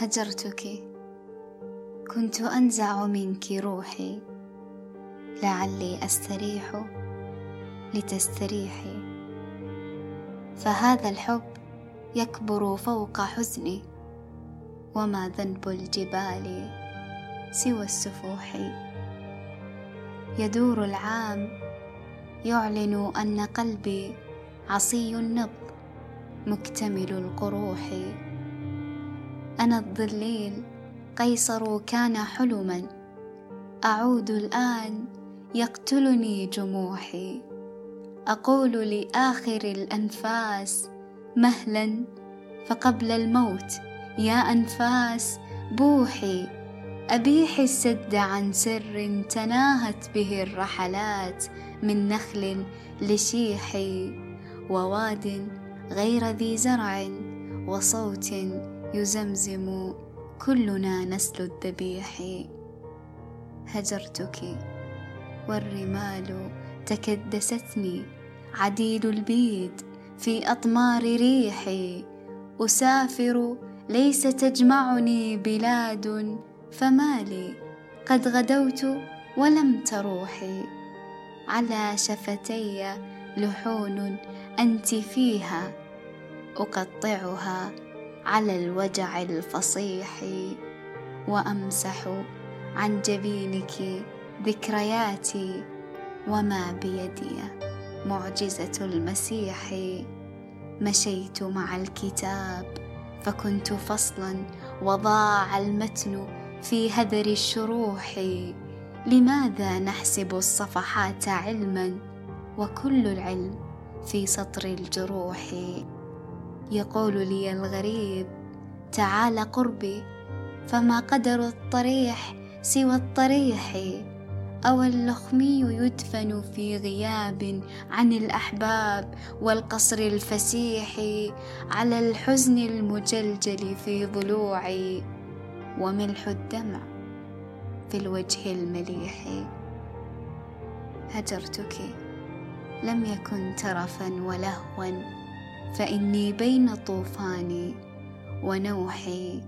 هجرتك. كنت أنزع منك روحي. لعلي أستريح لتستريحي فهذا الحب يكبر فوق حزني. وما ذنب الجبال سوى السفوح. يدور العام يعلن أن قلبي عصي النبض مكتمل القروح. أنا الضليل قيصر كان حلما. أعود الآن يقتلني جموحي. أقول لآخر الأنفاس مهلا فقبل الموت يا أنفاس بوحي. أبيح السد عن سر تناهت به الرحلات من نخل لشيح وواد غير ذي زرع وصوت يزمزم كلنا نسل الذبيح. هجرتك والرمال تكدستني عديد البيد في أطمار ريحي أسافر ليس تجمعني بلاد فما لي قد غدوت ولم تروحي على شفتي لحون أنت فيها أقطعها على الوجع الفصيح وأمسح عن جبينك ذكرياتي وما بيدي معجزة المسيح. مشيت مع الكتاب فكنت فصلا وضاع المتن في هدر الشروح. لماذا نحسب الصفحات علما وكل العلم في سطر الجروح؟ يقول لي الغريب تعال قربي فما قدر الطريح سوى الطريح أو اللخمي يدفن في غياب عن الأحباب والقصر الفسيح على الحزن المجلجل في ضلوعي وملح الدمع في الوجه المليح. هجرتك لم يكن ترفا ولهوا. فإني بين طوفاني ونوحي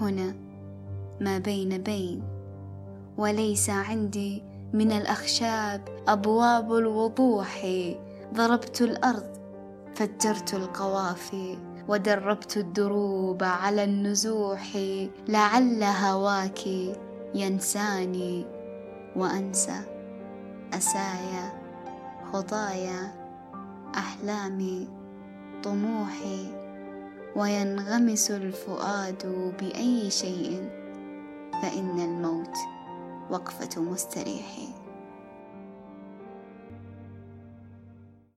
هنا ما بين بين وليس عندي من الأخشاب أبواب الوضوح. ضربت الأرض فجرت القوافي ودربت الدروب على النزوح. لعل هواك ينساني وأنسى أسايا خطايا أحلامي. طموحي وينغمس الفؤاد بأي شيء فإن الموت وقفة مستريح.